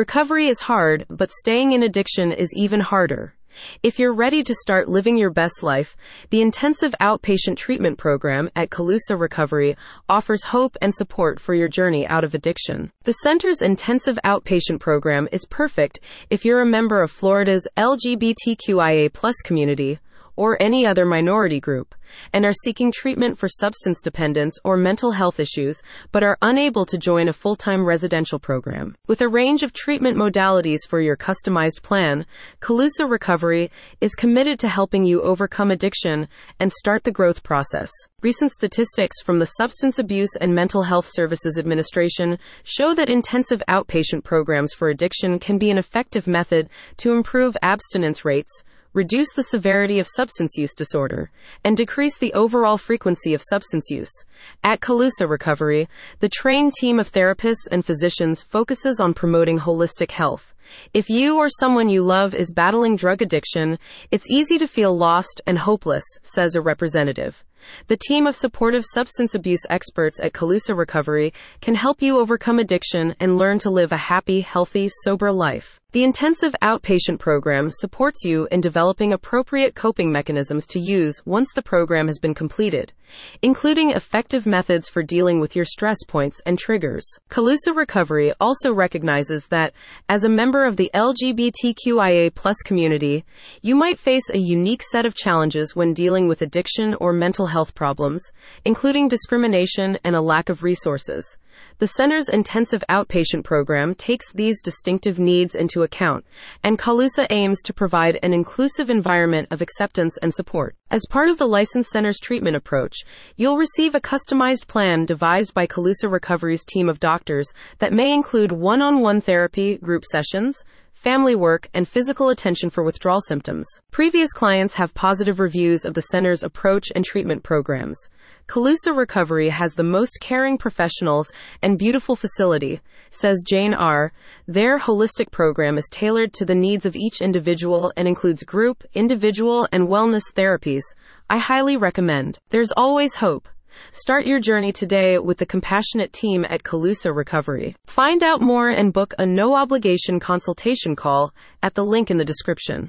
Recovery is hard, but staying in addiction is even harder. If you're ready to start living your best life, the intensive outpatient treatment program at Calusa Recovery offers hope and support for your journey out of addiction. The center's intensive outpatient program is perfect if you're a member of Florida's LGBTQIA community or any other minority group and are seeking treatment for substance dependence or mental health issues, but are unable to join a full time residential program. With a range of treatment modalities for your customized plan, Calusa Recovery is committed to helping you overcome addiction and start the growth process. Recent statistics from the Substance Abuse and Mental Health Services Administration show that intensive outpatient programs for addiction can be an effective method to improve abstinence rates reduce the severity of substance use disorder, and decrease the overall frequency of substance use. At Calusa Recovery, the trained team of therapists and physicians focuses on promoting holistic health. If you or someone you love is battling drug addiction, it's easy to feel lost and hopeless, says a representative. The team of supportive substance abuse experts at Calusa Recovery can help you overcome addiction and learn to live a happy, healthy, sober life. The intensive outpatient program supports you in developing appropriate coping mechanisms to use once the program has been completed, including effective methods for dealing with your stress points and triggers. Calusa Recovery also recognizes that, as a member of the LGBTQIA community, you might face a unique set of challenges when dealing with addiction or mental health problems, including discrimination and a lack of resources. The center's intensive outpatient program takes these distinctive needs into account, and Calusa aims to provide an inclusive environment of acceptance and support. As part of the licensed center's treatment approach, you'll receive a customized plan devised by Calusa Recovery's team of doctors that may include one on one therapy, group sessions, family work, and physical attention for withdrawal symptoms. Previous clients have positive reviews of the center's approach and treatment programs. Calusa Recovery has the most caring professionals and beautiful facility, says Jane R. Their holistic program is tailored to the needs of each individual and includes group, individual, and wellness therapies. I highly recommend. There's always hope. Start your journey today with the compassionate team at Calusa Recovery. Find out more and book a no obligation consultation call at the link in the description.